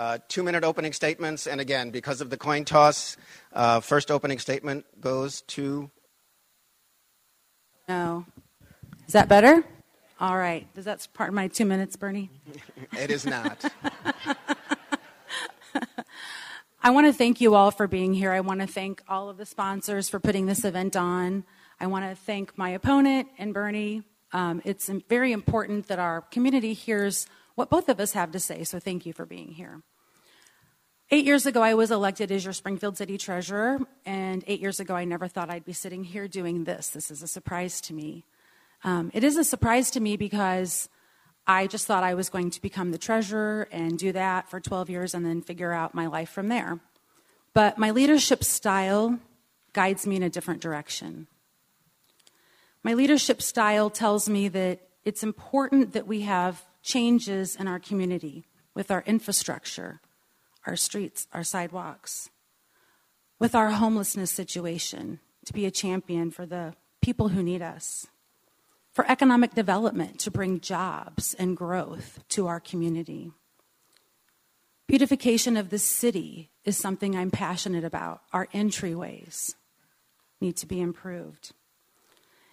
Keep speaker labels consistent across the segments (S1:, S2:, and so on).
S1: uh, two minute opening statements. And again, because of the coin toss, uh, first opening statement goes to.
S2: No. Is that better? All right. Does that part of my two minutes, Bernie?
S1: it is not.
S2: I want to thank you all for being here. I want to thank all of the sponsors for putting this event on. I want to thank my opponent and Bernie. Um, it's very important that our community hears what both of us have to say, so thank you for being here. Eight years ago, I was elected as your Springfield City Treasurer, and eight years ago, I never thought I'd be sitting here doing this. This is a surprise to me. Um, it is a surprise to me because I just thought I was going to become the treasurer and do that for 12 years and then figure out my life from there. But my leadership style guides me in a different direction. My leadership style tells me that it's important that we have changes in our community with our infrastructure, our streets, our sidewalks, with our homelessness situation, to be a champion for the people who need us for economic development to bring jobs and growth to our community. Beautification of the city is something I'm passionate about. Our entryways need to be improved.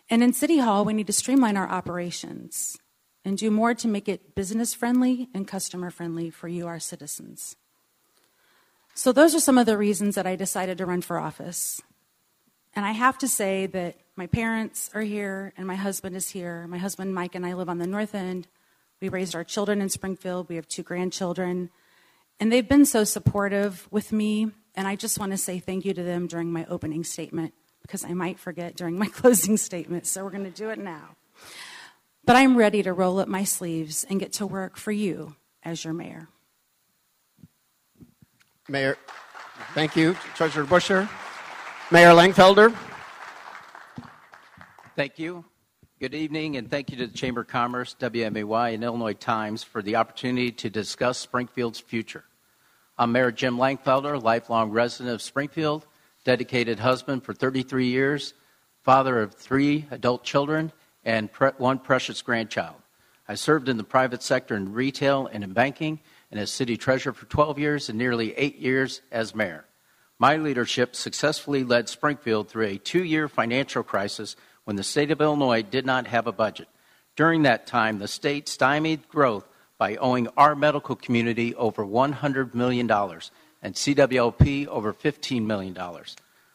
S2: And in City Hall, we need to streamline our operations and do more to make it business friendly and customer friendly for you, our citizens. So, those are some of the reasons that I decided to run for office. And I have to say that my parents are here and my husband is here. My husband, Mike, and I live on the north end. We raised our children in Springfield. We have two grandchildren. And they've been so supportive with me. And I just want to say thank you to them during my opening statement because I might forget during my closing statement. So we're going to do it now. But I'm ready to roll up my sleeves and get to work for you as your mayor.
S1: Mayor, thank you. Treasurer Buscher. Mayor Langfelder.
S3: Thank you. Good evening, and thank you to the Chamber of Commerce, WMAY, and Illinois Times for the opportunity to discuss Springfield's future. I'm Mayor Jim Langfelder, lifelong resident of Springfield, dedicated husband for 33 years, father of three adult children, and pre- one precious grandchild. I served in the private sector in retail and in banking, and as city treasurer for 12 years and nearly eight years as mayor. My leadership successfully led Springfield through a two year financial crisis when the state of Illinois did not have a budget. During that time, the state stymied growth by owing our medical community over $100 million and CWLP over $15 million.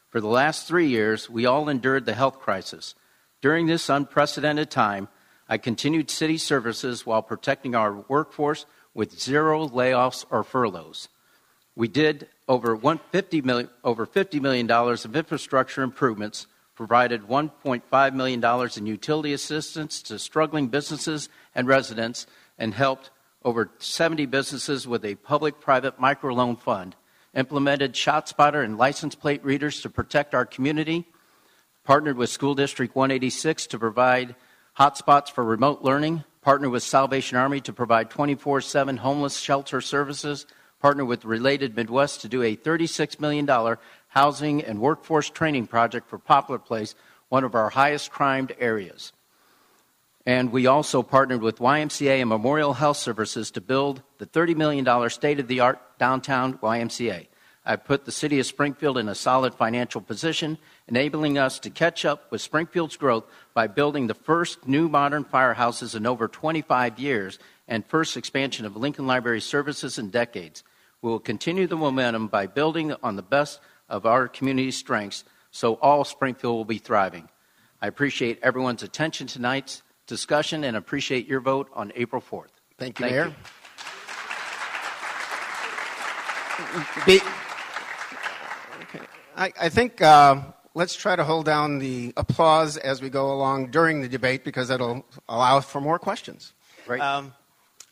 S3: For the last three years, we all endured the health crisis. During this unprecedented time, I continued city services while protecting our workforce with zero layoffs or furloughs. We did over, $50 million, over $50 million of infrastructure improvements, provided $1.5 million in utility assistance to struggling businesses and residents, and helped over 70 businesses with a public private microloan fund, implemented ShotSpotter and license plate readers to protect our community, partnered with School District 186 to provide hotspots for remote learning, partnered with Salvation Army to provide 24 7 homeless shelter services partnered with Related Midwest to do a $36 million housing and workforce training project for Poplar Place, one of our highest crimed areas. And we also partnered with YMCA and Memorial Health Services to build the $30 million state of the art downtown YMCA. I put the city of Springfield in a solid financial position, enabling us to catch up with Springfield's growth by building the first new modern firehouses in over 25 years and first expansion of Lincoln Library services in decades. We will continue the momentum by building on the best of our community's strengths so all Springfield will be thriving. I appreciate everyone's attention tonight's discussion and appreciate your vote on April 4th.
S1: Thank you, Thank Mayor. You. Be, okay. I, I, think uh, let's try to hold down the applause as we go along during the debate because that'll allow for more questions.
S3: Right. Um,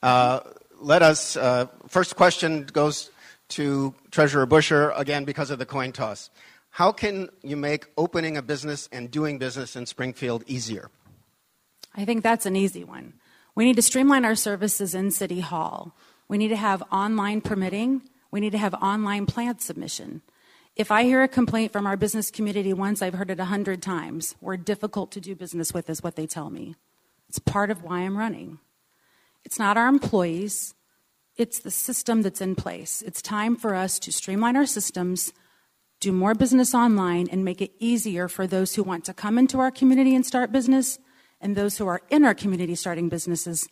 S1: uh, let us, uh, first question goes to Treasurer Buscher again, because of the coin toss. How can you make opening a business and doing business in Springfield easier?
S2: I think that's an easy one. We need to streamline our services in City Hall. We need to have online permitting. We need to have online plan submission. If I hear a complaint from our business community once, I've heard it a hundred times. We're difficult to do business with, is what they tell me. It's part of why I'm running. It's not our employees, It's the system that's in place. It's time for us to streamline our systems, do more business online, and make it easier for those who want to come into our community and start business and those who are in our community starting businesses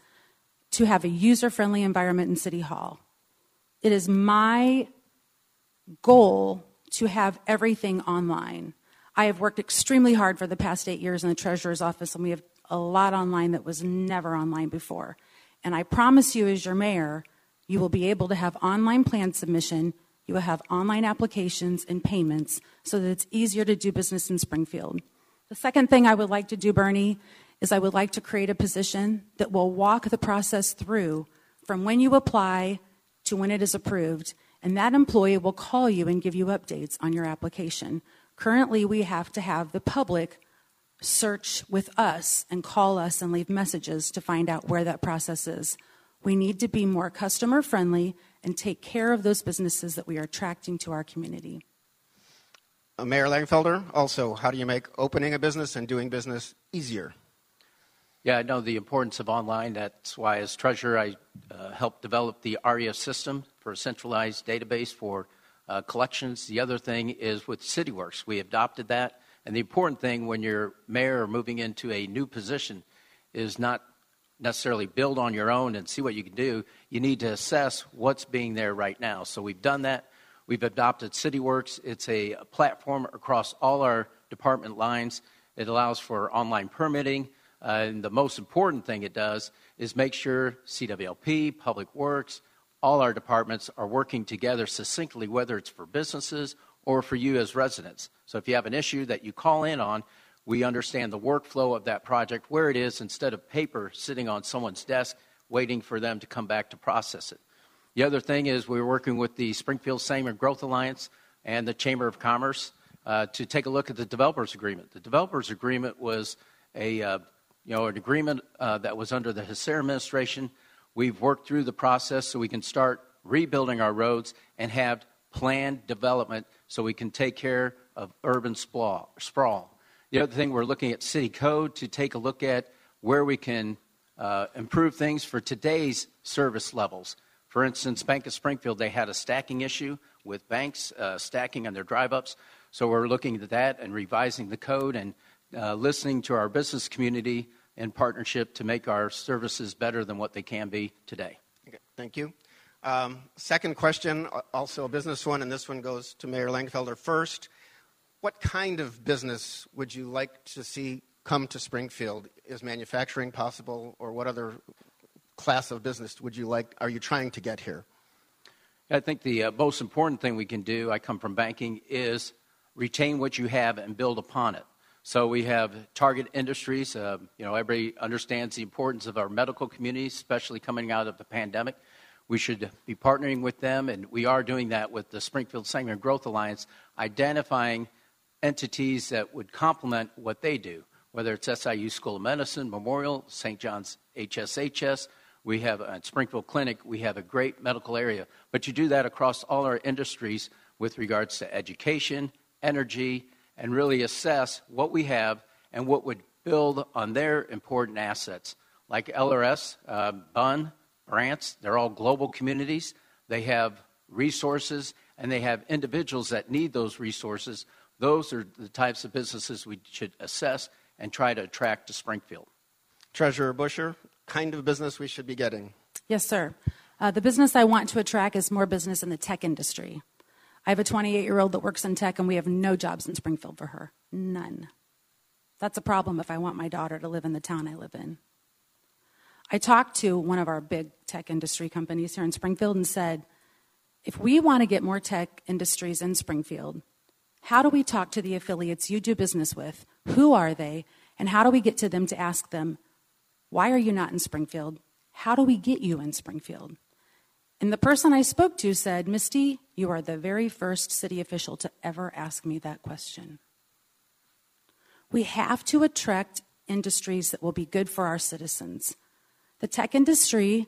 S2: to have a user friendly environment in City Hall. It is my goal to have everything online. I have worked extremely hard for the past eight years in the treasurer's office, and we have a lot online that was never online before. And I promise you, as your mayor, you will be able to have online plan submission, you will have online applications and payments so that it's easier to do business in Springfield. The second thing I would like to do, Bernie, is I would like to create a position that will walk the process through from when you apply to when it is approved, and that employee will call you and give you updates on your application. Currently, we have to have the public search with us and call us and leave messages to find out where that process is. We need to be more customer friendly and take care of those businesses that we are attracting to our community.
S1: Uh, Mayor Langfelder, also, how do you make opening a business and doing business easier?
S3: Yeah, I know the importance of online. That's why, as treasurer, I uh, helped develop the ARIA system for a centralized database for uh, collections. The other thing is with CityWorks. We adopted that. And the important thing when you're mayor or moving into a new position is not necessarily build on your own and see what you can do. You need to assess what's being there right now. So we've done that. We've adopted CityWorks. It's a platform across all our department lines. It allows for online permitting uh, and the most important thing it does is make sure CWLP, Public Works, all our departments are working together succinctly, whether it's for businesses or for you as residents. So if you have an issue that you call in on, we understand the workflow of that project, where it is, instead of paper sitting on someone's desk waiting for them to come back to process it. The other thing is we're working with the Springfield Sangamon Growth Alliance and the Chamber of Commerce uh, to take a look at the developers agreement. The developers agreement was a uh, you know, an agreement uh, that was under the Hasara administration. We've worked through the process so we can start rebuilding our roads and have planned development so we can take care of urban sprawl. The other thing, we're looking at city code to take a look at where we can uh, improve things for today's service levels. For instance, Bank of Springfield, they had a stacking issue with banks uh, stacking on their drive ups. So we're looking at that and revising the code and uh, listening to our business community in partnership to make our services better than what they can be today.
S1: Okay, thank you. Um, second question, also a business one, and this one goes to Mayor Langfelder first. What kind of business would you like to see come to Springfield? Is manufacturing possible, or what other class of business would you like? Are you trying to get here?
S3: I think the uh, most important thing we can do, I come from banking, is retain what you have and build upon it. So we have target industries. Uh, you know, everybody understands the importance of our medical community, especially coming out of the pandemic. We should be partnering with them, and we are doing that with the Springfield Sangamon Growth Alliance, identifying entities that would complement what they do, whether it's SIU School of Medicine, Memorial, St. John's HSHS. We have at Springfield Clinic, we have a great medical area. But you do that across all our industries with regards to education, energy, and really assess what we have and what would build on their important assets. Like LRS, uh, Bunn, Brants, they're all global communities. They have resources and they have individuals that need those resources. Those are the types of businesses we should assess and try to attract to Springfield.
S1: Treasurer Buscher, kind of business we should be getting?
S2: Yes, sir. Uh, the business I want to attract is more business in the tech industry. I have a 28 year old that works in tech, and we have no jobs in Springfield for her. None. That's a problem if I want my daughter to live in the town I live in. I talked to one of our big tech industry companies here in Springfield and said, if we want to get more tech industries in Springfield, how do we talk to the affiliates you do business with? Who are they? And how do we get to them to ask them, why are you not in Springfield? How do we get you in Springfield? And the person I spoke to said, Misty, you are the very first city official to ever ask me that question. We have to attract industries that will be good for our citizens. The tech industry,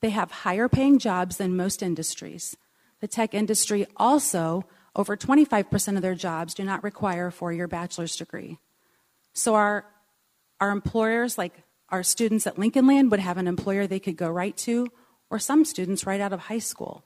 S2: they have higher paying jobs than most industries. The tech industry also, over 25% of their jobs do not require a four year bachelor's degree. So our, our employers, like our students at Lincoln Land, would have an employer they could go right to or some students right out of high school.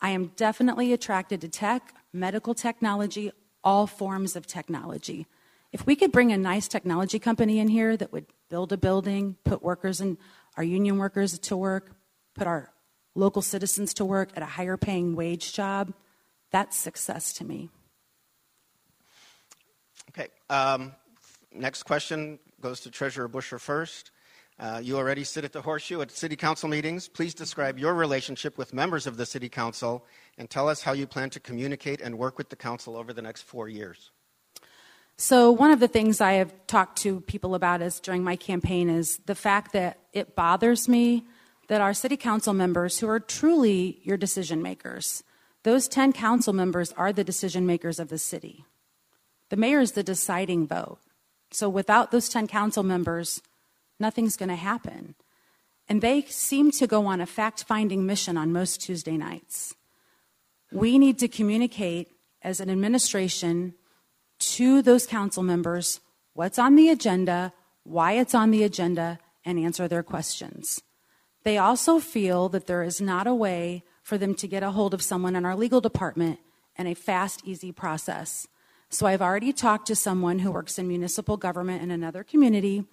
S2: I am definitely attracted to tech, medical technology, all forms of technology. If we could bring a nice technology company in here that would build a building, put workers and our union workers to work, put our local citizens to work at a higher paying wage job, that's success to me.
S1: Okay. Um, next question goes to Treasurer Buscher first. Uh, you already sit at the horseshoe at city council meetings. Please describe your relationship with members of the city council and tell us how you plan to communicate and work with the council over the next four years.
S2: So, one of the things I have talked to people about is during my campaign is the fact that it bothers me that our city council members, who are truly your decision makers, those 10 council members are the decision makers of the city. The mayor is the deciding vote. So, without those 10 council members, nothing's going to happen. And they seem to go on a fact finding mission on most Tuesday nights. We need to communicate as an administration to those council members what's on the agenda, why it's on the agenda, and answer their questions. They also feel that there is not a way for them to get a hold of someone in our legal department in a fast, easy process. So I've already talked to someone who works in municipal government in another community,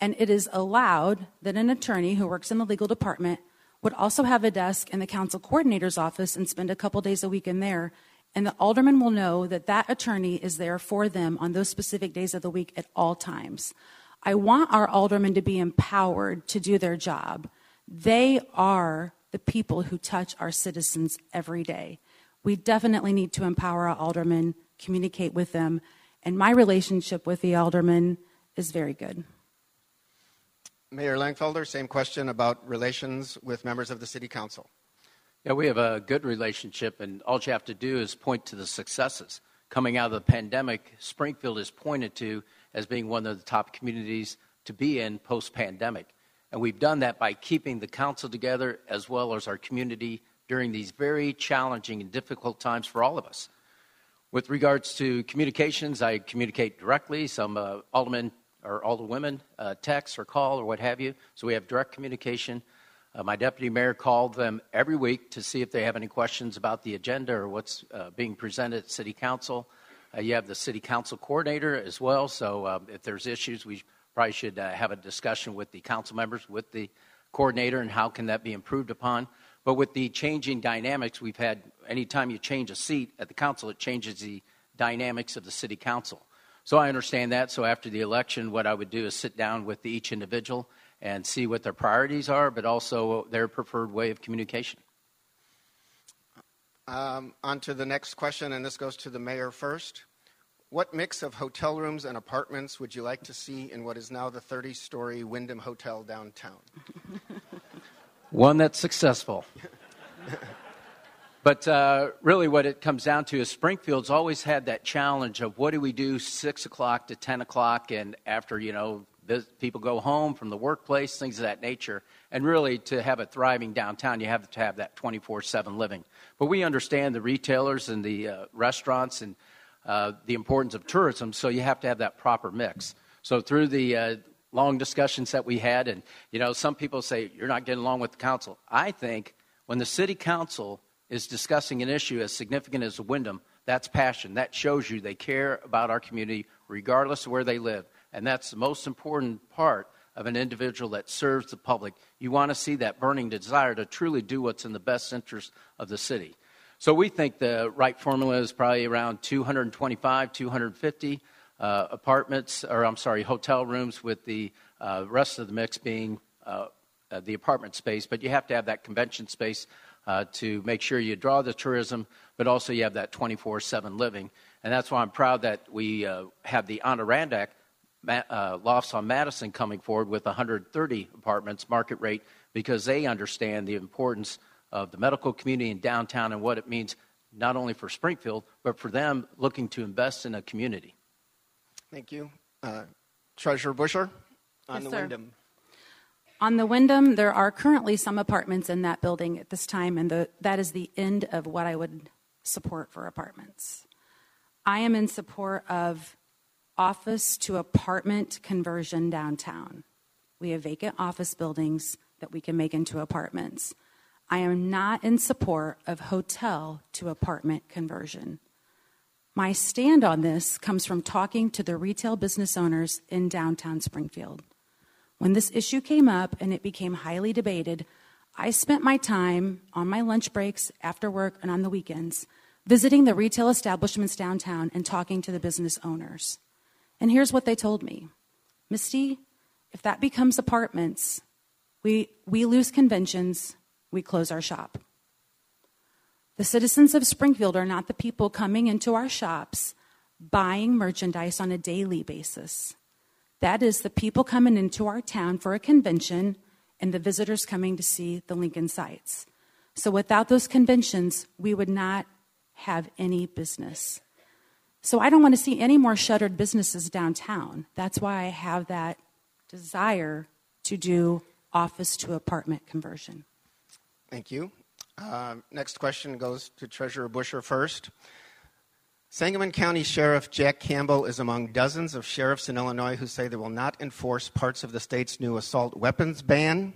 S2: and it is allowed that an attorney who works in the legal department would also have a desk in the council coordinator's office and spend a couple days a week in there and the alderman will know that that attorney is there for them on those specific days of the week at all times. I want our aldermen to be empowered to do their job. They are the people who touch our citizens every day. We definitely need to empower our aldermen, communicate with them, and my relationship with the aldermen is very good.
S1: Mayor Langfelder, same question about relations with members of the City Council.
S3: Yeah, we have a good relationship, and all you have to do is point to the successes. Coming out of the pandemic, Springfield is pointed to as being one of the top communities to be in post pandemic. And we've done that by keeping the council together as well as our community during these very challenging and difficult times for all of us. With regards to communications, I communicate directly. Some uh, aldermen or alderwomen uh, text or call or what have you. So we have direct communication. Uh, my deputy mayor called them every week to see if they have any questions about the agenda or what's uh, being presented at city council. Uh, you have the city council coordinator as well, so um, if there's issues, we probably should uh, have a discussion with the council members, with the coordinator, and how can that be improved upon. But with the changing dynamics we've had, anytime you change a seat at the council, it changes the dynamics of the city council. So I understand that. So after the election, what I would do is sit down with each individual and see what their priorities are, but also their preferred way of communication.
S1: Um, on to the next question, and this goes to the mayor first. What mix of hotel rooms and apartments would you like to see in what is now the 30 story Wyndham Hotel downtown?
S3: One that's successful. but uh, really, what it comes down to is Springfield's always had that challenge of what do we do 6 o'clock to 10 o'clock, and after, you know, people go home from the workplace, things of that nature. And really, to have a thriving downtown, you have to have that 24 7 living. But we understand the retailers and the uh, restaurants and uh, the importance of tourism, so you have to have that proper mix. So, through the uh, long discussions that we had, and you know, some people say you're not getting along with the council. I think when the city council is discussing an issue as significant as Wyndham, that's passion. That shows you they care about our community, regardless of where they live. And that's the most important part of an individual that serves the public. You want to see that burning desire to truly do what's in the best interest of the city. So we think the right formula is probably around 225, 250 uh, apartments, or I'm sorry, hotel rooms, with the uh, rest of the mix being uh, uh the apartment space. But you have to have that convention space uh, to make sure you draw the tourism, but also you have that 24 7 living. And that's why I'm proud that we uh, have the Adirondack uh, lofts on Madison coming forward with 130 apartments market rate because they understand the importance of the medical community in downtown and what it means not only for Springfield, but for them looking to invest in a community.
S1: Thank you. Uh, Treasurer Buscher on
S2: yes,
S1: the
S2: sir.
S1: Wyndham.
S2: On the Wyndham, there are currently some apartments in that building at this time, and the, that is the end of what I would support for apartments. I am in support of office to apartment conversion downtown. We have vacant office buildings. that we can make into apartments. I am not in support of hotel to apartment conversion. My stand on this comes from talking to the retail business owners in downtown Springfield. When this issue came up and it became highly debated, I spent my time on my lunch breaks, after work, and on the weekends visiting the retail establishments downtown and talking to the business owners. And here's what they told me Misty, if that becomes apartments, we, we lose conventions, we close our shop. The citizens of Springfield are not the people coming into our shops buying merchandise on a daily basis. That is the people coming into our town for a convention and the visitors coming to see the Lincoln sites. So without those conventions, we would not have any business. So I don't want to see any more shuttered businesses downtown. That's why I have that desire to do office to apartment conversion.
S1: Thank you. Uh, next question goes to Treasurer Buscher first. Sangamon County Sheriff Jack Campbell is among dozens of sheriffs in Illinois who say they will not enforce parts of the state's new assault weapons ban.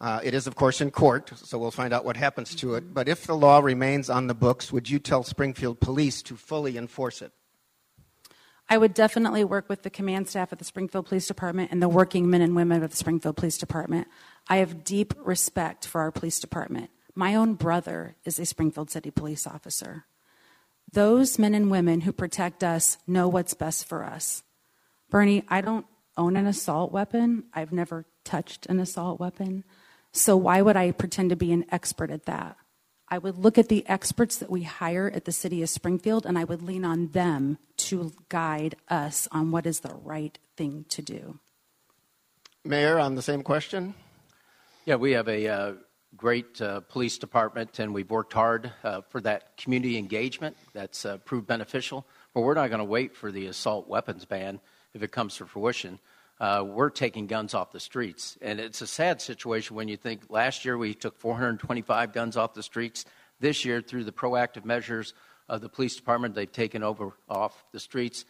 S1: Uh, it is, of course, in court, so we'll find out what happens to it. But if the law remains on the books, would you tell Springfield Police to fully enforce it?
S2: I would definitely work with the command staff at the Springfield Police Department and the working men and women of the Springfield Police Department. I have deep respect for our police department. My own brother is a Springfield City police officer. Those men and women who protect us know what's best for us. Bernie, I don't own an assault weapon. I've never touched an assault weapon. So why would I pretend to be an expert at that? I would look at the experts that we hire at the city of Springfield and I would lean on them to guide us on what is the right thing to do.
S1: Mayor, on the same question.
S3: Yeah, we have a uh, great uh, police department, and we've worked hard uh, for that community engagement that's uh, proved beneficial. But we're not going to wait for the assault weapons ban if it comes to fruition. Uh, we're taking guns off the streets. And it's a sad situation when you think last year we took 425 guns off the streets. This year, through the proactive measures of the police department, they've taken over off the streets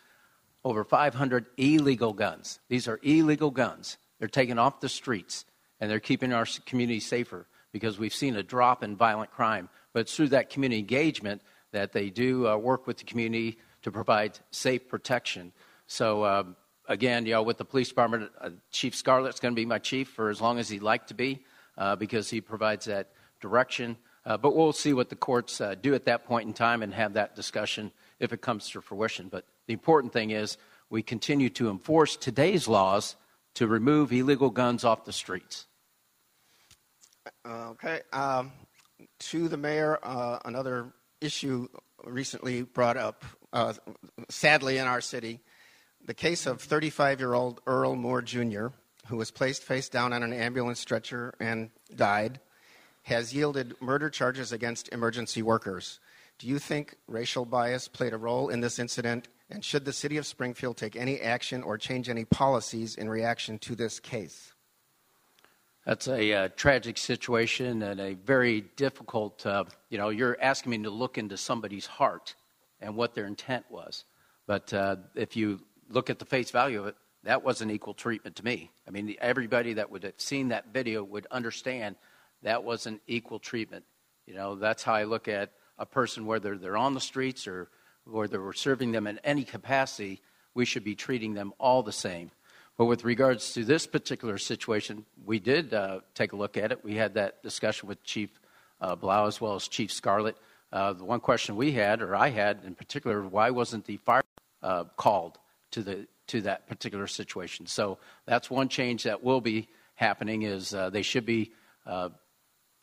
S3: over 500 illegal guns. These are illegal guns. They're taken off the streets, and they're keeping our community safer because we've seen a drop in violent crime. But it's through that community engagement that they do uh, work with the community to provide safe protection. So, um, again, you know, with the police department, uh, Chief Scarlette's going to be my chief for as long as he'd like to be uh, because he provides that direction. Uh, but we'll see what the courts uh, do at that point in time and have that discussion if it comes to fruition. But the important thing is we continue to enforce today's laws to remove illegal guns off the streets.
S1: Okay. Um, to the mayor, uh, another issue recently brought up, uh, sadly, in our city the case of 35 year old Earl Moore Jr., who was placed face down on an ambulance stretcher and died, has yielded murder charges against emergency workers. Do you think racial bias played a role in this incident? And should the city of Springfield take any action or change any policies in reaction to this case?
S3: That's a uh, tragic situation and a very difficult, uh, you know, you're asking me to look into somebody's heart and what their intent was. But uh, if you look at the face value of it, that wasn't equal treatment to me. I mean, everybody that would have seen that video would understand that wasn't equal treatment. You know, that's how I look at a person, whether they're on the streets or whether we're serving them in any capacity, we should be treating them all the same. But with regards to this particular situation, we did uh, take a look at it. We had that discussion with Chief uh, Blau as well as Chief Scarlette. Uh, the one question we had, or I had in particular, why wasn't the fire uh, called to the to that particular situation? So that's one change that will be happening. Is uh, they should be uh,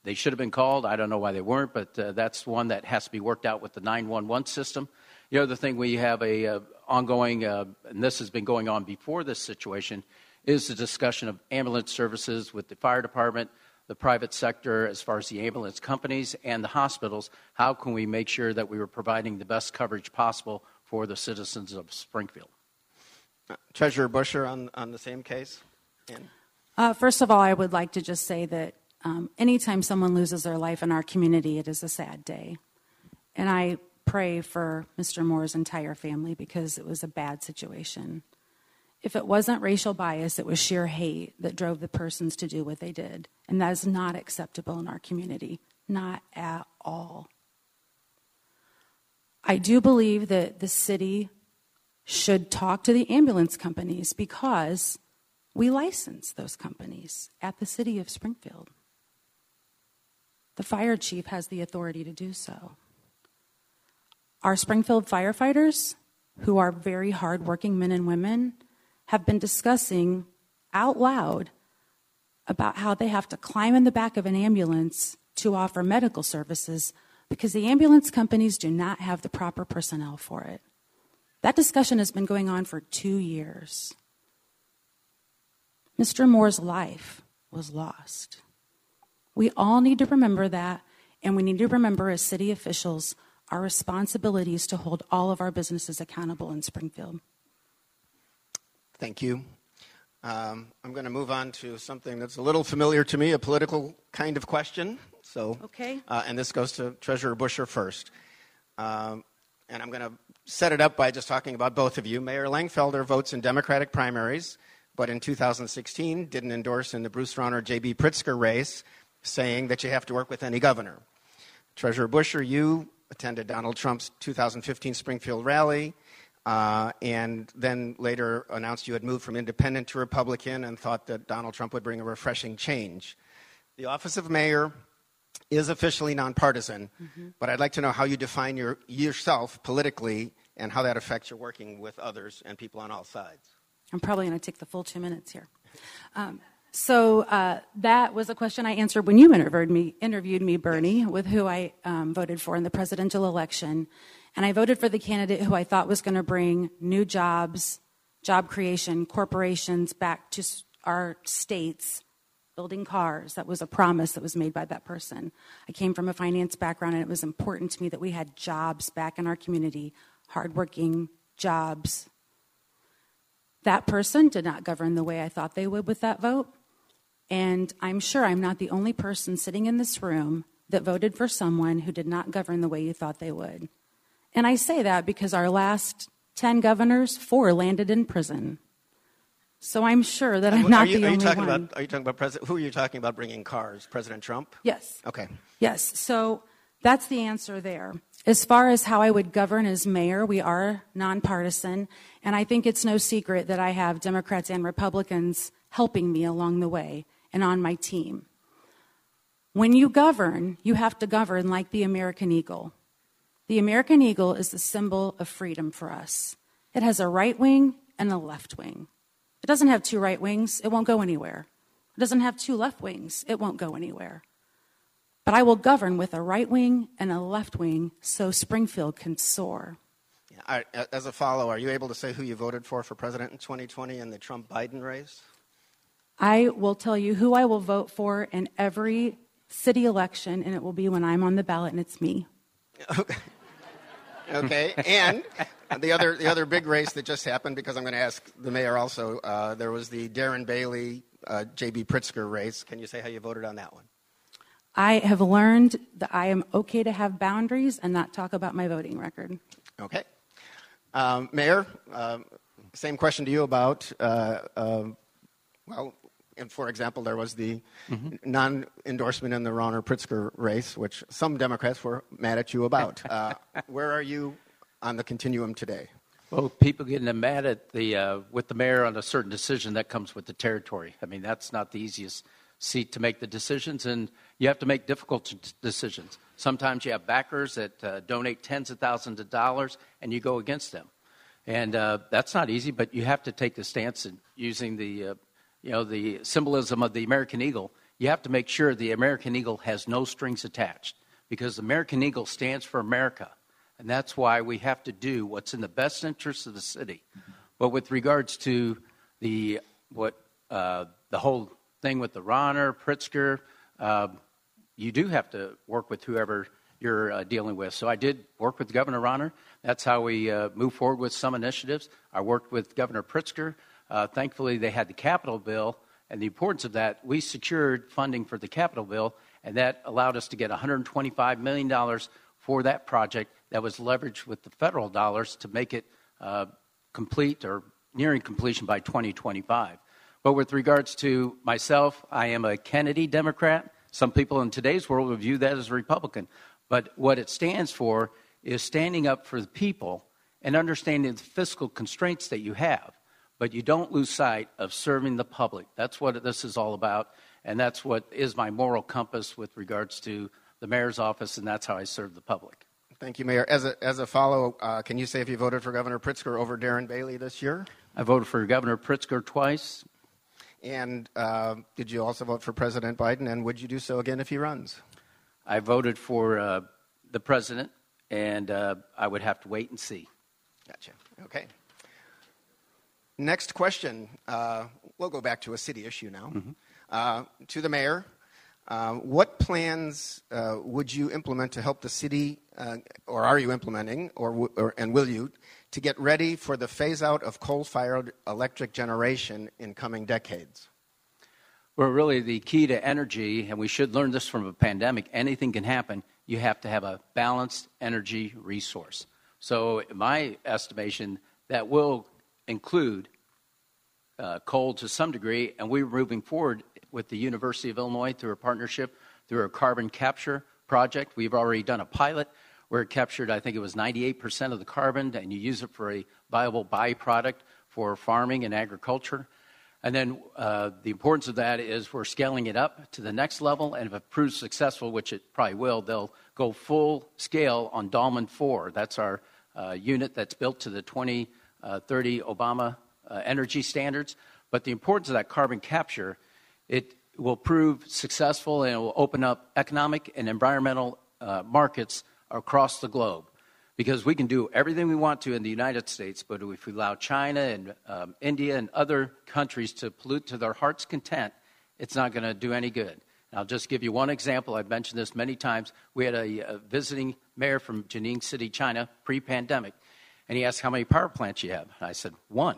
S3: they should have been called. I don't know why they weren't, but that's one that has to be worked out with the 911 system. The other thing we have a, a ongoing, uh, and this has been going on before this situation, is the discussion of ambulance services with the fire department, the private sector, as far as the ambulance companies and the hospitals. How can we make sure that we are providing the best coverage possible for the citizens of Springfield?
S1: Uh, Treasurer Buscher on, on the same case.
S2: Uh, first of all, I would like to just say that um, anytime someone loses their life in our community, it is a sad day. And I pray for Mr. Moore's entire family because it was a bad situation. If it wasn't racial bias, it was sheer hate that drove the persons to do what they did. And that is not acceptable in our community. Not at all. I do believe that the city should talk to the ambulance companies because we license those companies at the city of Springfield. The fire chief has the authority to do so. Our Springfield firefighters, who are very hardworking men and women, have been discussing out loud about how they have to climb in the back of an ambulance to offer medical services because the ambulance companies do not have the proper personnel for it. That discussion has been going on for two years. Mr. Moore's life was lost. We all need to remember that, and we need to remember as city officials our responsibilities to hold all of our businesses accountable in Springfield.
S1: Thank you. Um, I'm going to move on to something that's a little familiar to me, a political kind of question. So,
S2: okay.
S1: Uh, and this goes to Treasurer Buscher first. Um, and I'm going to set it up by just talking about both of you. Mayor Langfelder votes in Democratic primaries, but in 2016 didn't endorse in the Bruce Rauner J.B. Pritzker race, saying that you have to work with any governor. Treasurer Buscher, you attended Donald Trump's 2015 Springfield rally, uh, and then later announced you had moved from independent to Republican and thought that Donald Trump would bring a refreshing change. The office of mayor is officially nonpartisan, mm-hmm. but I'd like to know how you define your, yourself politically and how that affects your working with others and people on all sides.
S2: I'm probably going to take the full two minutes here. Um, so uh, that was a question I answered when you interviewed me, interviewed me Bernie, with who I um, voted for in the presidential election. And I voted for the candidate who I thought was going to bring new jobs, job creation, corporations back to our states, building cars. That was a promise that was made by that person. I came from a finance background, and it was important to me that we had jobs back in our community, hardworking jobs. That person did not govern the way I thought they would with that vote. And I'm sure I'm not the only person sitting in this room that voted for someone who did not govern the way you thought they would. And I say that because our last 10 governors, four landed in prison. So I'm sure that I'm not
S1: you,
S2: the only
S1: one.
S2: About,
S1: are you talking about president? Who are you talking about bringing cars? President Trump?
S2: Yes.
S1: Okay.
S2: Yes. So that's the answer there. As far as how I would govern as mayor, we are nonpartisan, and I think it's no secret that I have Democrats and Republicans helping me along the way and on my team. When you govern, you have to govern like the American eagle. The American eagle is the symbol of freedom for us. It has a right wing and a left wing. It doesn't have two right wings, it won't go anywhere. It doesn't have two left wings, it won't go anywhere. But I will govern with a right wing and a left wing so Springfield can soar.
S1: As a follow, are you able to say who you voted for for president in 2020 in the Trump Biden race?
S2: I will tell you who I will vote for in every city election, and it will be when I'm on the ballot, and it's me.
S1: Okay. okay. And the other, the other big race that just happened, because I'm going to ask the mayor also, uh, there was the Darren Bailey, uh, J.B. Pritzker race. Can you say how you voted on that one?
S2: I have learned that I am okay to have boundaries and not talk about my voting record.
S1: Okay. Um, mayor, uh, same question to you about, uh, uh, well, and for example, there was the mm-hmm. non endorsement in the Rauner Pritzker race, which some Democrats were mad at you about. Uh, where are you on the continuum today?
S3: Well, people getting mad at the uh, with the mayor on a certain decision that comes with the territory. I mean, that's not the easiest seat to make the decisions, and you have to make difficult decisions. Sometimes you have backers that uh, donate tens of thousands of dollars, and you go against them, and uh, that's not easy. But you have to take the stance in using the uh, you know, the symbolism of the American eagle, you have to make sure the American eagle has no strings attached because the American eagle stands for America. And that's why we have to do what's in the best interest of the city. But with regards to the, what, uh, the whole thing with the Rauner, Pritzker, uh, you do have to work with whoever you're uh, dealing with. So I did work with Governor Rauner. That's how we uh, move forward with some initiatives. I worked with Governor Pritzker. Uh, thankfully, they had the capital bill, and the importance of that, we secured funding for the capital bill, and that allowed us to get $125 million for that project that was leveraged with the federal dollars to make it uh, complete or nearing completion by 2025. But with regards to myself, I am a Kennedy Democrat. Some people in today's world would view that as a Republican. But what it stands for is standing up for the people and understanding the fiscal constraints that you have. But you don't lose sight of serving the public. That's what this is all about. And that's what is my moral compass with regards to the mayor's office, and that's how I serve the public.
S1: Thank you, Mayor. As a, as a follow, uh, can you say if you voted for Governor Pritzker over Darren Bailey this year?
S3: I voted for Governor Pritzker twice.
S1: And uh, did you also vote for President Biden? And would you do so again if he runs?
S3: I voted for uh, the president, and uh, I would have to wait and see.
S1: Gotcha. Okay. Next question. Uh, we'll go back to a city issue now. Mm-hmm. to the mayor. Uh, what plans uh, would you implement to help the city, uh, or are you implementing, or, or, and will you, to get ready for the phase out of coal fired electric generation in coming decades?
S3: Well, really, the key to energy, and we should learn this from a pandemic, anything can happen. You have to have a balanced energy resource. So, my estimation, that will include uh, coal to some degree, and we're moving forward with the University of Illinois through a partnership through a carbon capture project. We've already done a pilot where it captured, I think it was 98% of the carbon, and you use it for a viable byproduct for farming and agriculture. And then uh, the importance of that is we're scaling it up to the next level, and if it proves successful, which it probably will, they'll go full scale on Dallman 4. That's our uh, unit that's built to the 2030 uh, Obama energy standards. But the importance of that carbon capture it will prove successful and it will open up economic and environmental uh, markets across the globe. Because we can do everything we want to in the United States, but if we allow China and um, India and other countries to pollute to their heart's content, it's not going to do any good. And I'll just give you one example. I've mentioned this many times. We had a, a visiting mayor from Jining City, China, pre pandemic, and he asked how many power plants you have. And I said, one.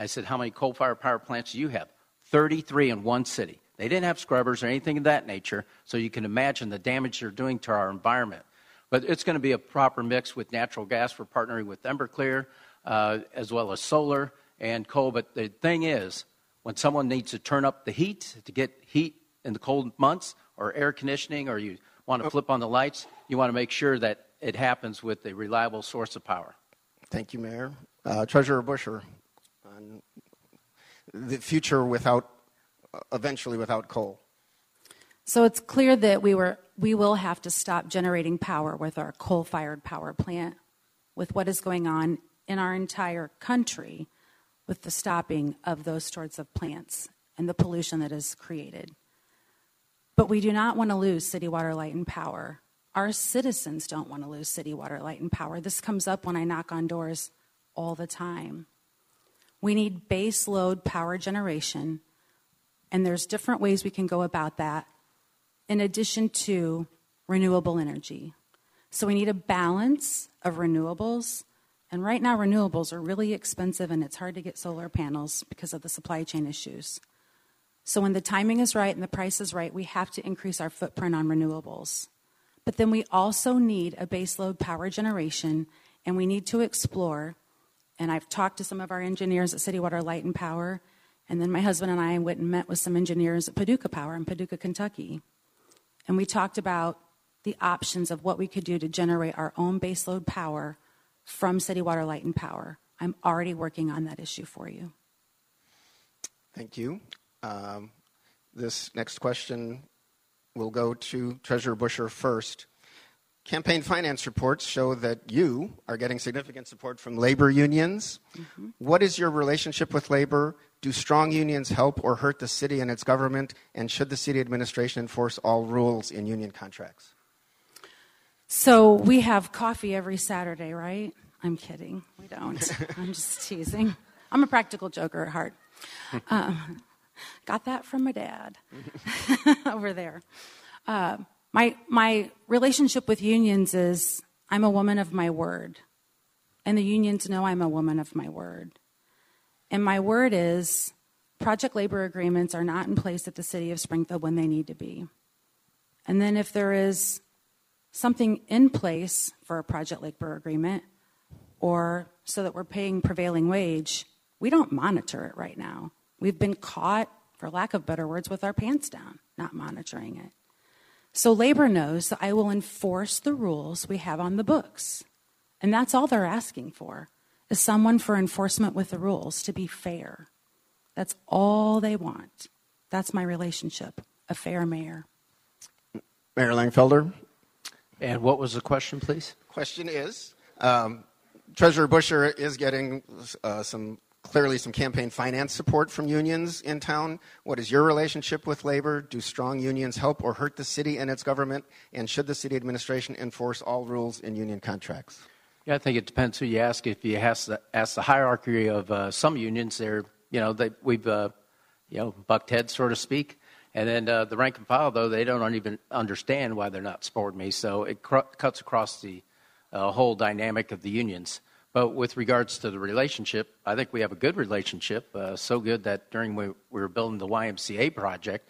S3: I said, how many coal fired power plants do you have? 33 in one city. They didn't have scrubbers or anything of that nature, so you can imagine the damage they're doing to our environment. But it's going to be a proper mix with natural gas. We're partnering with Emberclear, uh, as well as solar and coal. But the thing is, when someone needs to turn up the heat to get heat in the cold months, or air conditioning, or you want to oh. flip on the lights, you want to make sure that it happens with a reliable source of power.
S1: Thank you, Mayor. Uh, Treasurer Buscher, on the future without, eventually without coal?
S2: So it's clear that we, were, we will have to stop generating power with our coal fired power plant, with what is going on in our entire country with the stopping of those sorts of plants and the pollution that is created. But we do not want to lose city water, light, and power. Our citizens don't want to lose city water, light, and power. This comes up when I knock on doors all the time. We need base load power generation, and there's different ways we can go about that in addition to renewable energy. So we need a balance of renewables. And right now, renewables are really expensive and it's hard to get solar panels because of the supply chain issues. So when the timing is right and the price is right, we have to increase our footprint on renewables. But then we also need a baseload power generation, and we need to explore and I've talked to some of our engineers at City Water Light and Power. And then my husband and I went and met with some engineers at Paducah Power in Paducah, Kentucky. And we talked about the options of what we could do to generate our own baseload power from City Water Light and Power. I'm already working on that issue for you.
S1: Thank you. Um, this next question will go to Treasurer Buscher first. Campaign finance reports show that you are getting significant support from labor unions. Mm-hmm. What is your relationship with labor? Do strong unions help or hurt the city and its government? And should the city administration enforce all rules in union contracts?
S2: So we have coffee every Saturday, right? I'm kidding. We don't. I'm just teasing. I'm a practical joker at heart. Um, got that from my dad over there. Uh, my, my relationship with unions is I'm a woman of my word. And the unions know I'm a woman of my word. And my word is project labor agreements are not in place at the city of Springfield when they need to be. And then if there is something in place for a project labor agreement, or so that we're paying prevailing wage, We don't monitor it right now. We've been caught, for lack of better words, with our pants down, not monitoring it. So labor knows that I will enforce the rules we have on the books. And that's all they're asking for is someone for enforcement with the rules to be fair. That's all they want. That's my relationship, a fair mayor.
S1: Mayor Langfelder.
S3: And what was the question, please?
S1: Question is um, Treasurer Buscher is getting uh, some clearly some campaign finance support from unions in town. What is your relationship with labor? Do strong unions help or hurt the city and its government? And should the city administration enforce all rules in union contracts?
S3: Yeah, I think it depends who you ask. If you ask the, ask the hierarchy of uh, some unions, they're you know they, we've uh, you know bucked heads, so to speak. And then uh, the rank and file, though, they don't even understand why they're not supporting me. So it cr- cuts across the uh, whole dynamic of the unions. But with regards to the relationship, I think we have a good relationship. Uh, so good that during we, we were building the YMCA project,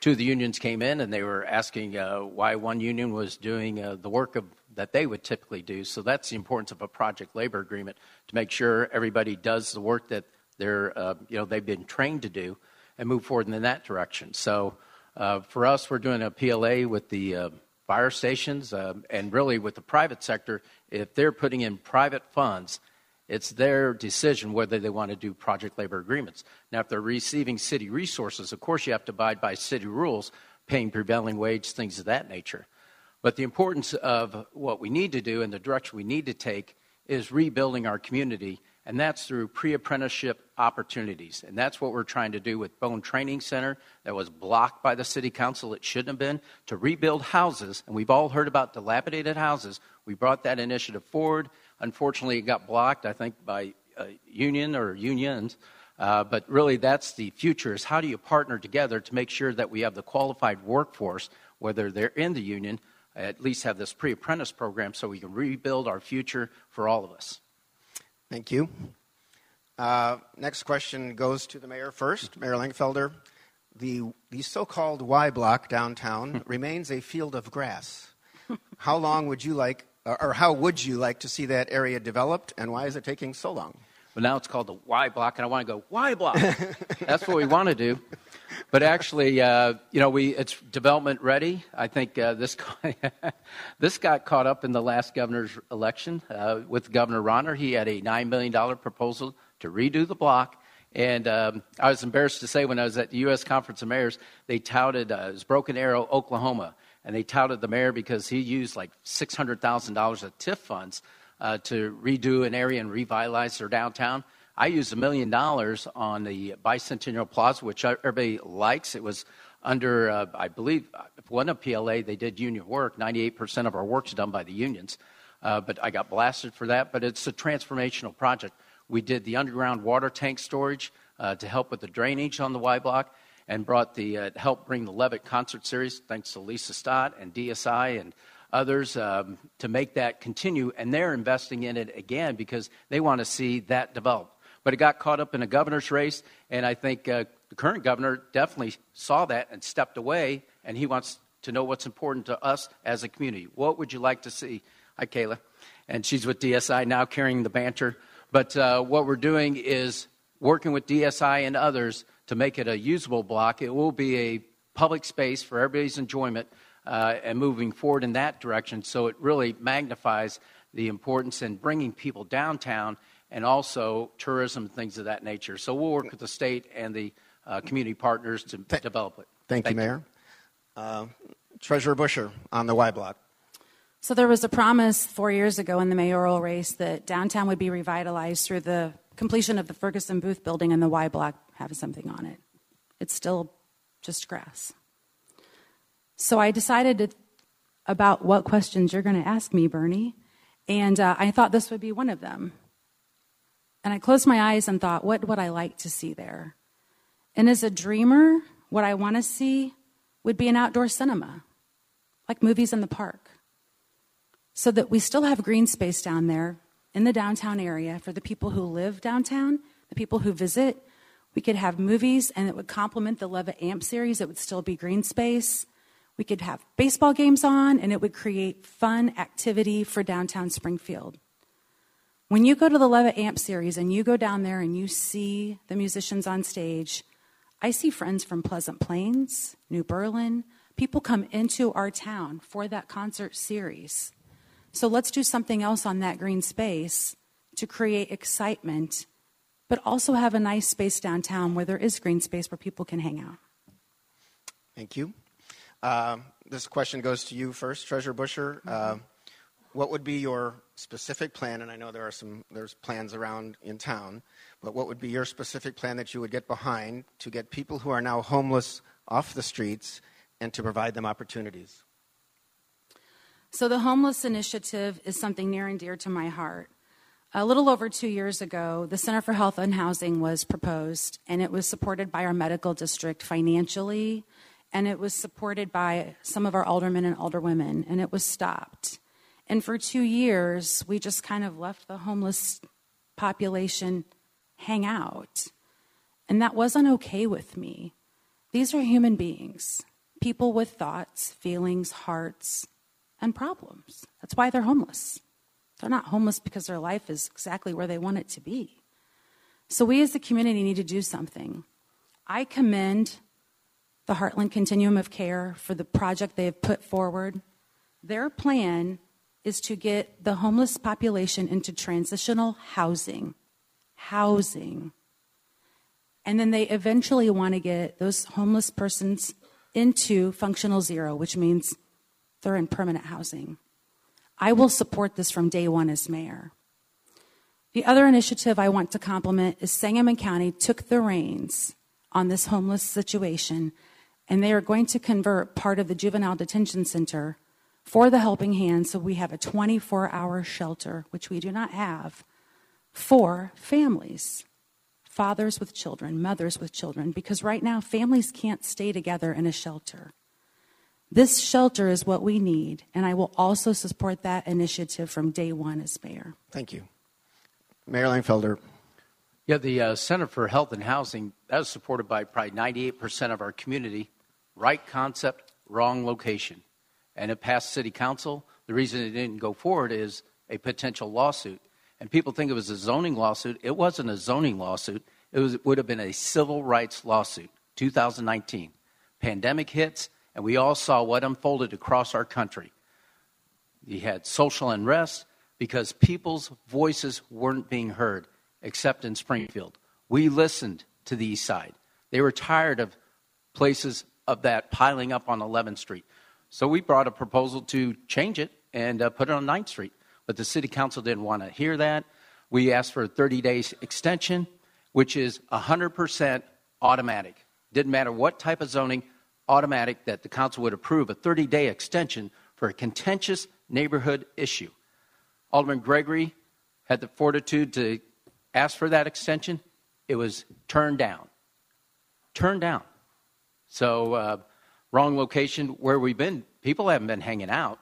S3: two of the unions came in and they were asking uh, why one union was doing uh, the work of, that they would typically do. So that's the importance of a project labor agreement to make sure everybody does the work that they're, uh, you know, they've been trained to do and move forward in that direction. So uh, for us, we're doing a PLA with the uh, fire stations um, and really with the private sector. If they're putting in private funds, it's their decision whether they want to do project labor agreements. Now, if they're receiving city resources, of course, you have to abide by city rules, paying prevailing wage, things of that nature. But the importance of what we need to do and the direction we need to take is rebuilding our community and that's through pre apprenticeship opportunities. And that's what we're trying to do with Bone Training Center that was blocked by the city council. It shouldn't have been to rebuild houses. And we've all heard about dilapidated houses. We brought that initiative forward. Unfortunately, it got blocked, I think, by a union or unions. Uh, but really, that's the future is how do you partner together to make sure that we have the qualified workforce, whether they're in the union, at least have this pre apprentice program so we can rebuild our future for all of us.
S1: Thank you. Uh, next question goes to the mayor first, Mayor Langfelder. The, the so called Y block downtown remains a field of grass. How long would you like, or how would you like to see that area developed, and why is it taking so long?
S3: Well, now it's called the Y block, and I want to go Y block. That's what we want to do. But actually, uh, you know, we it's development ready. I think uh, this this got caught up in the last governor's election uh, with Governor Rauner. He had a nine million dollar proposal to redo the block. And um, I was embarrassed to say when I was at the U.S. Conference of Mayors, they touted uh, it was Broken Arrow, Oklahoma, and they touted the mayor because he used like six hundred thousand dollars of TIF funds uh, to redo an area and revitalize their downtown. I used a million dollars on the Bicentennial Plaza, which everybody likes. It was under, uh, I believe, it wasn't PLA, they did union work. 98% of our work's done by the unions. Uh, but I got blasted for that. But it's a transformational project. We did the underground water tank storage uh, to help with the drainage on the Y block and brought the uh, help bring the Levitt concert series, thanks to Lisa Stott and DSI and others um, to make that continue, and they're investing in it again because they want to see that develop. But it got caught up in a governor's race, and I think uh, the current governor definitely saw that and stepped away, and he wants to know what's important to us as a community. What would you like to see? Hi, Kayla. And she's with DSI now carrying the banter. But uh, what we're doing is working with DSI and others to make it a usable block. It will be a public space for everybody's enjoyment uh, and moving forward in that direction. So it really magnifies the importance in bringing people downtown and also tourism and things of that nature. So we'll work with the state and the uh, community partners to Th- develop it.
S1: Thank, Thank you, Mayor. Uh, Treasurer Buscher on the Y Block.
S2: So there was a promise four years ago in the mayoral race that downtown would be revitalized through the completion of the Ferguson Booth building and the Y Block having something on it. It's still just grass. So I decided to, about what questions you're going to ask me, Bernie, and uh, I thought this would be one of them. And I closed my eyes and thought, what would I like to see there? And as a dreamer, what I want to see would be an outdoor cinema, like movies in the park, so that we still have green space down there in the downtown area for the people who live downtown, the people who visit. We could have movies and it would complement the Levitt Amp series. It would still be green space. We could have baseball games on, and it would create fun activity for downtown Springfield. When you go to the Levitt Amp series and you go down there and you see the musicians on stage, I see friends from Pleasant Plains, New Berlin. People come into our town for that concert series. So let's do something else on that green space to create excitement, but also have a nice space downtown where there is green space where people can hang out.
S1: Thank you. Uh, this question goes to you first, Treasurer Buscher. Uh, what would be your specific plan? And I know there are some there's plans around in town, but what would be your specific plan that you would get behind to get people who are now homeless off the streets and to provide them opportunities?
S2: So the homeless initiative is something near and dear to my heart. A little over two years ago, the Center for Health and Housing was proposed, and it was supported by our medical district financially, and it was supported by some of our aldermen and alderwomen, and it was stopped. And for two years, we just kind of left the homeless population hang out. And that wasn't okay with me. These are human beings, people with thoughts, feelings, hearts, and problems. That's why they're homeless. They're not homeless because their life is exactly where they want it to be. So, we as a community need to do something. I commend the Heartland Continuum of Care for the project they have put forward. Their plan is to get the homeless population into transitional housing. Housing. And then they eventually want to get those homeless persons into functional zero, which means they're in permanent housing. I will support this from day one as mayor. The other initiative I want to compliment is Sangamon County took the reins on this homeless situation, and they are going to convert part of the juvenile detention center for the helping hands so we have a 24 hour shelter, which we do not have, for families, fathers with children, mothers with children, because right now families can't stay together in a shelter. This shelter is what we need, and I will also support that initiative from day one as mayor.
S1: Thank you. Mayor Langfelder.
S3: Yeah, the uh, Center for Health and Housing, that was supported by probably 98% of our community. Right concept, wrong location. And it passed city council. The reason it didn't go forward is a potential lawsuit. And people think it was a zoning lawsuit. It wasn't a zoning lawsuit, it, was, it would have been a civil rights lawsuit, 2019. Pandemic hits, and we all saw what unfolded across our country. You had social unrest because people's voices weren't being heard, except in Springfield. We listened to the East Side. They were tired of places of that piling up on 11th Street. So we brought a proposal to change it and uh, put it on 9th Street. But the city council didn't want to hear that. We asked for a 30 days extension, which is 100% automatic. Didn't matter what type of zoning, automatic that the council would approve a 30 day extension for a contentious neighborhood issue. Alderman Gregory had the fortitude to ask for that extension. It was turned down. Turned down. So, uh, wrong location where we've been. People haven't been hanging out.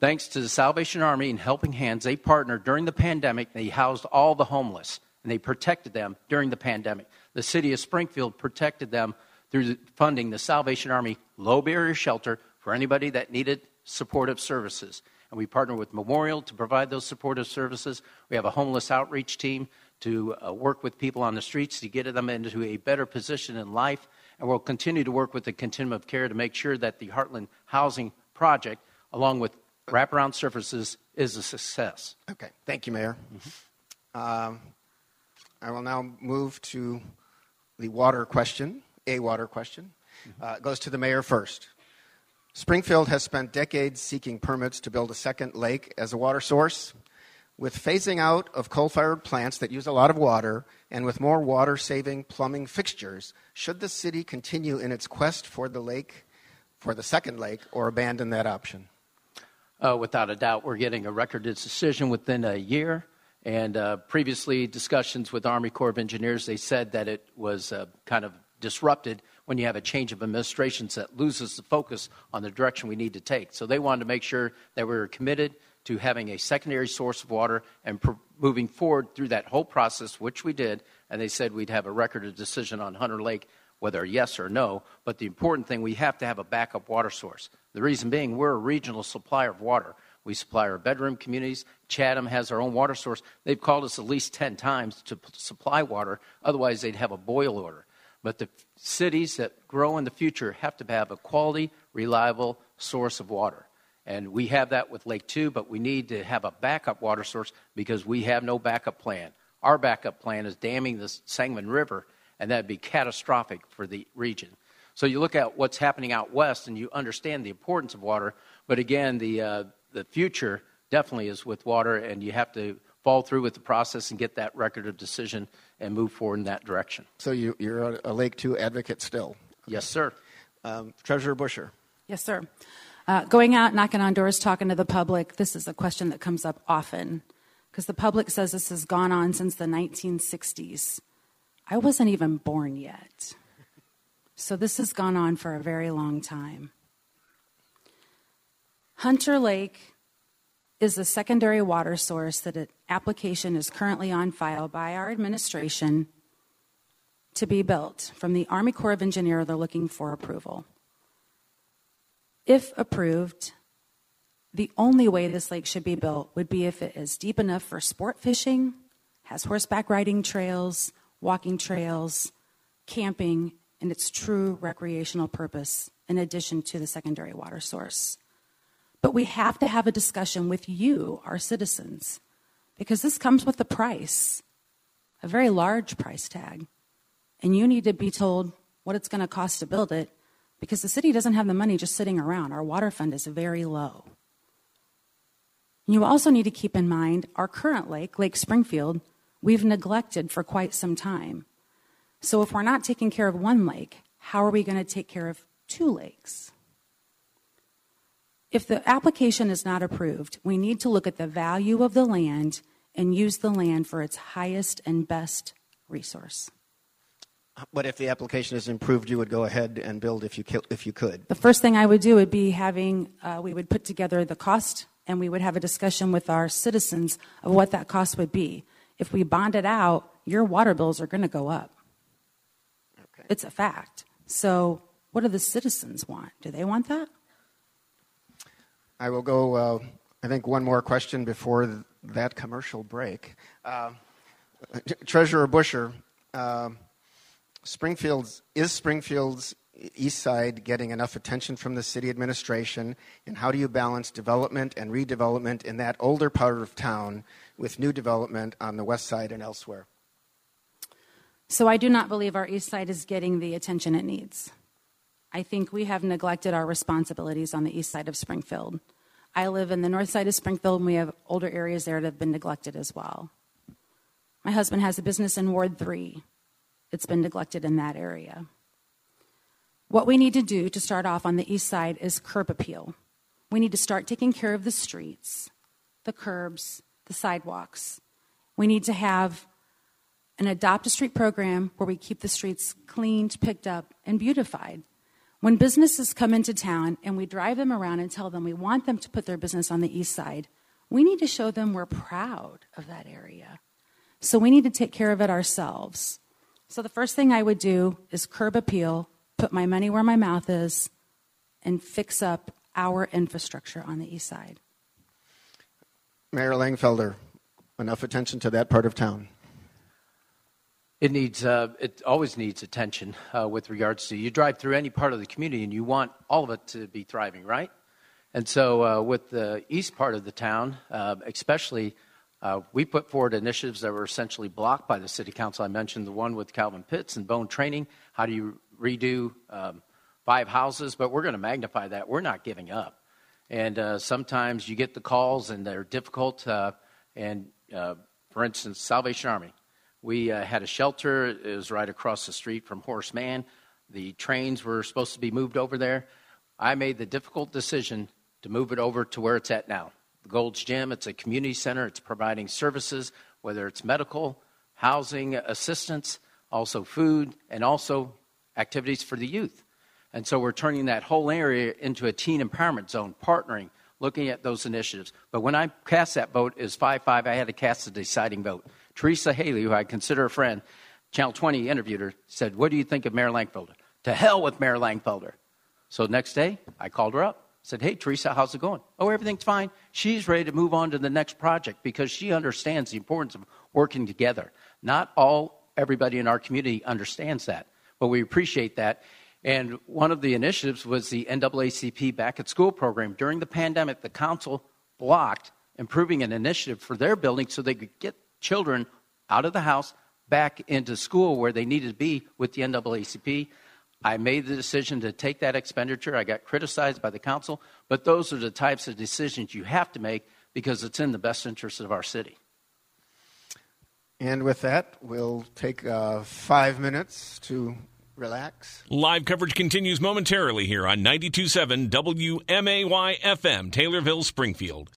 S3: Thanks to the Salvation Army and Helping Hands, they partnered during the pandemic. They housed all the homeless and they protected them during the pandemic. The city of Springfield protected them through funding the Salvation Army low barrier shelter for anybody that needed supportive services. And we partner with Memorial to provide those supportive services. We have a homeless outreach team to uh, work with people on the streets to get them into a better position in life. And we'll continue to work with the continuum of care to make sure that the Heartland Housing Project, along with wraparound services, is a success.
S1: Okay, thank you, Mayor. Mm-hmm. Um, I will now move to the water question a water question. Uh, goes to the mayor first. Springfield has spent decades seeking permits to build a second lake as a water source. With phasing out of coal fired plants that use a lot of water and with more water saving plumbing fixtures, should the city continue in its quest for the lake, for the second lake, or abandon that option?
S3: Uh, without a doubt, we're getting a record decision within a year. And uh, previously, discussions with Army Corps of Engineers, they said that it was uh, kind of disrupted when you have a change of administrations that loses the focus on the direction we need to take. So they wanted to make sure that we were committed to having a secondary source of water and pr- moving forward through that whole process, which we did. And they said we'd have a record of decision on Hunter Lake, whether yes or no. But the important thing, we have to have a backup water source. The reason being, we're a regional supplier of water. We supply our bedroom communities. Chatham has our own water source. They've called us at least 10 times to p- supply water. Otherwise, they'd have a boil order. But the cities that grow in the future have to have a quality, reliable source of water. And we have that with Lake 2, but we need to have a backup water source because we have no backup plan. Our backup plan is damming the Sangamon River, and that'd be catastrophic for the region. So you look at what's happening out west, and you understand the importance of water. But again, the uh, the future definitely is with water, and you have to follow through with the process and get that record of decision and move forward in that direction.
S1: So you, are a Lake 2 advocate still?
S3: Yes, sir.
S1: Um, Treasurer Buscher.
S2: Yes, sir. Uh, going out, knocking on doors, talking to the public, this is a question that comes up often because the public says this has gone on since the 1960s. I wasn't even born yet. So this has gone on for a very long time. Hunter Lake is a secondary water source that an application is currently on file by our administration to be built. From the Army Corps of Engineers, they're looking for approval. If approved, the only way this lake should be built would be if it is deep enough for sport fishing, has horseback riding trails, walking trails, camping, and its true recreational purpose, in addition to the secondary water source. But we have to have a discussion with you, our citizens, because this comes with a price, a very large price tag. And you need to be told what it's going to cost to build it because the city doesn't have the money just sitting around. Our water fund is very low. You also need to keep in mind our current lake, Lake Springfield, we've neglected for quite some time. So if we're not taking care of one lake, how are we going to take care of two lakes? If the application is not approved, we need to look at the value of the land and use the land for its highest and best resource.
S1: But if the application is improved, you would go ahead and build if you, if you could.
S2: The first thing I would do would be having, uh, we would put together the cost and we would have a discussion with our citizens of what that cost would be. If we bond it out, your water bills are going to go up. Okay. It's a fact. So, what do the citizens want? Do they want that?
S1: I will go, uh, I think, one more question before th- that commercial break. Uh, Treasurer Buscher, uh, Springfield's, is Springfield's east side getting enough attention from the city administration? And how do you balance development and redevelopment in that older part of town with new development on the west side and elsewhere?
S2: So I do not believe our east side is getting the attention it needs. I think we have neglected our responsibilities on the east side of Springfield. I live in the north side of Springfield, and we have older areas there that have been neglected as well. My husband has a business in Ward 3. It's been neglected in that area. What we need to do to start off on the east side is curb appeal. We need to start taking care of the streets, the curbs, the sidewalks. We need to have an adopt a street program where we keep the streets cleaned, picked up, and beautified. When businesses come into town and we drive them around and tell them we want them to put their business on the east side, we need to show them we're proud of that area. So we need to take care of it ourselves. So the first thing I would do is curb appeal, put my money where my mouth is, and fix up our infrastructure on the east side.
S1: Mayor Langfelder, enough attention to that part of town.
S3: It needs, uh, it always needs attention uh, with regards to you drive through any part of the community and you want all of it to be thriving, right? And so, uh, with the east part of the town, uh, especially, uh, we put forward initiatives that were essentially blocked by the city council. I mentioned the one with Calvin Pitts and bone training. How do you redo um, five houses? But we're going to magnify that. We're not giving up. And uh, sometimes you get the calls and they're difficult. and for instance, Salvation Army we uh, had a shelter. It was right across the street from Horace Mann. The trains were supposed to be moved over there. I made the difficult decision to move it over to where it's at now. The Gold's Gym, it's a community center. It's providing services, whether it's medical, housing assistance, also food, and also activities for the youth. And so we're turning that whole area into a teen empowerment zone, partnering, looking at those initiatives. But when I cast that vote as 5 5, I had to cast a deciding vote. Teresa Haley, who I consider a friend, Channel 20 interviewed her, said, What do you think of Mayor Langfelder? To hell with Mayor Langfelder. So next day, I called her up. Said, Hey, Teresa, how's it going? Oh, everything's fine. She's ready to move on to the next project because she understands the importance of working together. Not all, everybody in our community understands that, but we appreciate that. And one of the initiatives was the NAACP Back at School program. During the pandemic, the council blocked improving an initiative for their building so they could get children out of the house back into school where they needed to be with the NAACP. I made the decision to take that expenditure. I got criticized by the council, but those are the types of decisions you have to make because it's in the best interest of our city.
S1: And with that, we'll take uh, five minutes to relax.
S4: Live coverage continues momentarily here on 92.7 WMAY FM, Taylorville, Springfield.